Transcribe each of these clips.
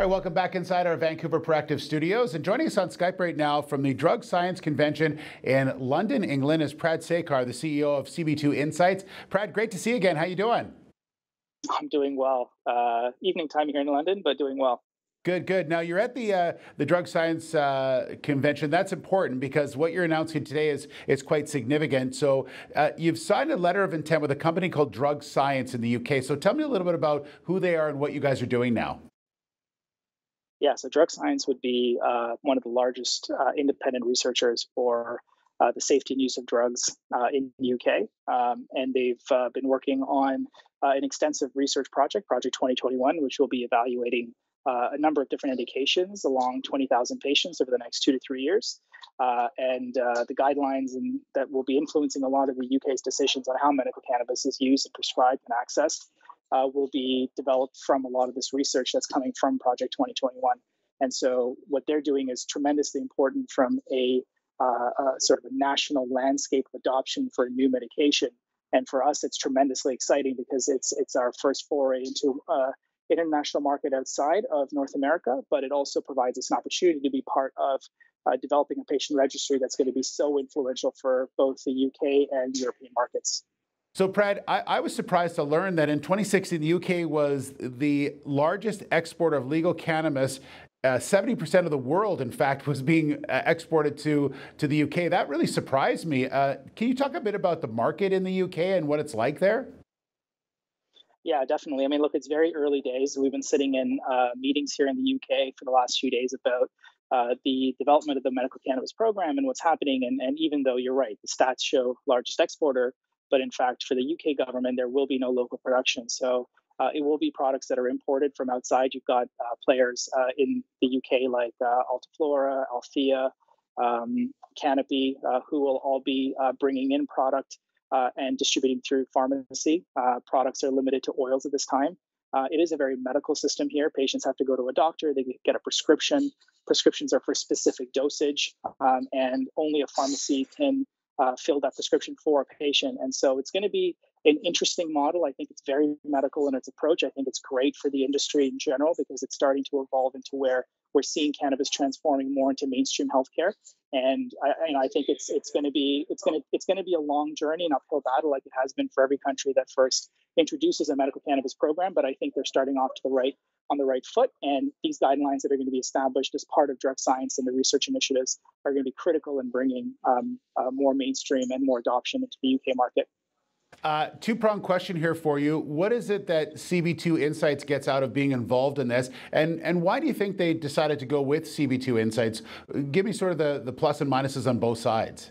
All right, welcome back inside our Vancouver Proactive studios. And joining us on Skype right now from the Drug Science Convention in London, England, is Prad Sekar, the CEO of CB2 Insights. Prad, great to see you again. How are you doing? I'm doing well. Uh, evening time here in London, but doing well. Good, good. Now you're at the uh, the drug science uh, convention. That's important because what you're announcing today is is quite significant. So uh, you've signed a letter of intent with a company called Drug Science in the UK. So tell me a little bit about who they are and what you guys are doing now. Yeah, so Drug Science would be uh, one of the largest uh, independent researchers for uh, the safety and use of drugs uh, in the UK. Um, and they've uh, been working on uh, an extensive research project, Project 2021, which will be evaluating a number of different indications along 20,000 patients over the next two to three years. and the guidelines that will be influencing a lot of the UK's decisions on how medical cannabis is used and prescribed and accessed uh, will be developed from a lot of this research that's coming from Project 2021. And so, what they're doing is tremendously important from a, uh, a sort of a national landscape of adoption for a new medication. And for us, it's tremendously exciting because it's it's our first foray into uh, international market outside of North America, but it also provides us an opportunity to be part of uh, developing a patient registry that's going to be so influential for both the UK and European markets. So, Prad, I, I, was surprised to learn that in 2016, the UK was the largest exporter of legal cannabis. Uh, 70% of the world, in fact, was being uh, exported to, to the UK. That really surprised me. Uh, can you talk a bit about the market in the UK and what it's like there? Yeah, definitely. I mean, look, it's very early days. We've been sitting in uh, meetings here in the UK for the last few days about uh, the development of the medical cannabis program and what's happening. And, and even though you're right, the stats show largest exporter, but in fact, for the UK government, there will be no local production. So uh, it will be products that are imported from outside. You've got uh, players uh, in the UK like uh, Altaflora, Althea, um, Canopy, uh, who will all be uh, bringing in product and distributing through pharmacy. products are limited to oils at this time. it is a very medical system here. Patients have to go to a doctor, they get a prescription. Prescriptions are for specific dosage, um, and only a pharmacy can uh, fill that prescription for a patient. And so it's going to be an interesting model. I think it's very medical in its approach. I think it's great for the industry in general because it's starting to evolve into where we're seeing cannabis transforming more into mainstream healthcare. And I, and I think it's it's going to be it's going to it's going to be a long journey, an uphill battle, like it has been for every country that first introduces a medical cannabis program. But I think they're starting off to the right on the right foot. And these guidelines that are going to be established as part of drug science and the research initiatives are going to be critical in bringing um, uh, more mainstream and more adoption into the UK market. Uh, two pronged question here for you. What is it that CB2 Insights gets out of being involved in this? And, and why do you think they decided to go with CB2 Insights? Give me sort of the, the plus and minuses on both sides.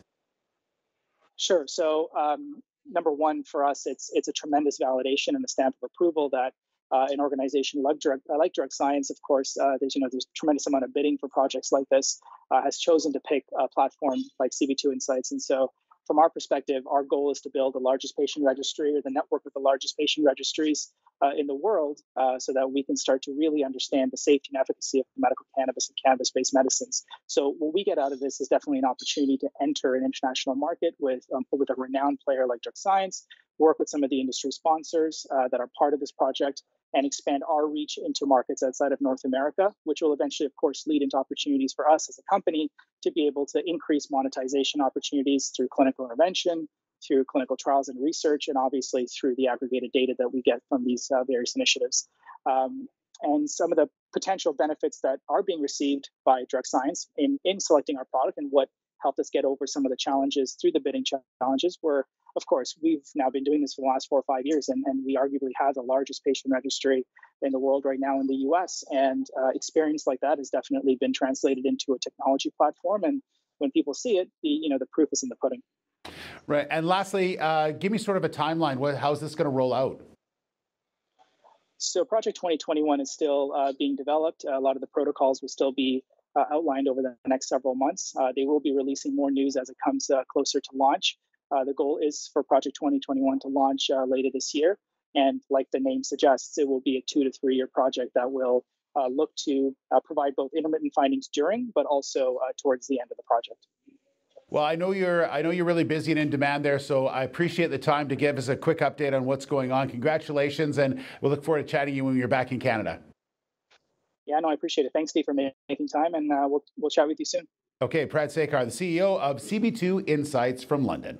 Sure. So, um, number one, for us, it's, it's a tremendous validation and a stamp of approval that uh, an organization like drug, uh, like drug science, of course, uh, there's you know there's tremendous amount of bidding for projects like this, uh, has chosen to pick a platform like CB2 Insights, and so from our perspective, our goal is to build the largest patient registry or the network of the largest patient registries uh, in the world uh, so that we can start to really understand the safety and efficacy of medical cannabis and cannabis based medicines. So, what we get out of this is definitely an opportunity to enter an international market with, um, with a renowned player like Drug Science, work with some of the industry sponsors that are part of this project, and expand our reach into markets outside of North America, which will eventually, of course, lead into opportunities for us as a company to be able to increase monetization opportunities through clinical intervention, through clinical trials and research, and obviously through the aggregated data that we get from these uh, various initiatives. Um, and some of the potential benefits that are being received by drug science in, in selecting our product and what helped us get over some of the challenges through the bidding challenges were of course, we've now been doing this for the last four or five years, and, and we arguably have the largest patient registry in the world right now in the US. And uh, experience like that has definitely been translated into a technology platform. And when people see it, the, you know, the proof is in the pudding. Right. And lastly, uh, give me sort of a timeline. What, how's this going to roll out? So, Project 2021 is still uh, being developed. a lot of the protocols will still be outlined over the next several months. Uh, they will be releasing more news as it comes uh, closer to launch. Uh, the goal is for Project 2021 to launch uh, later this year. And like the name suggests, it will be a two to three year project that will uh, look to uh, provide both intermittent findings during, but also uh, towards the end of the project. Well, I know you're I know you're really busy and in demand there, so I appreciate the time to give us a quick update on what's going on. Congratulations, and we'll look forward to chatting you when you're back in Canada. Yeah, no, I appreciate it. Thanks, Steve, for making time, and uh, we'll we'll chat with you soon. Okay, Prad Sekar, the CEO of CB2 Insights from London.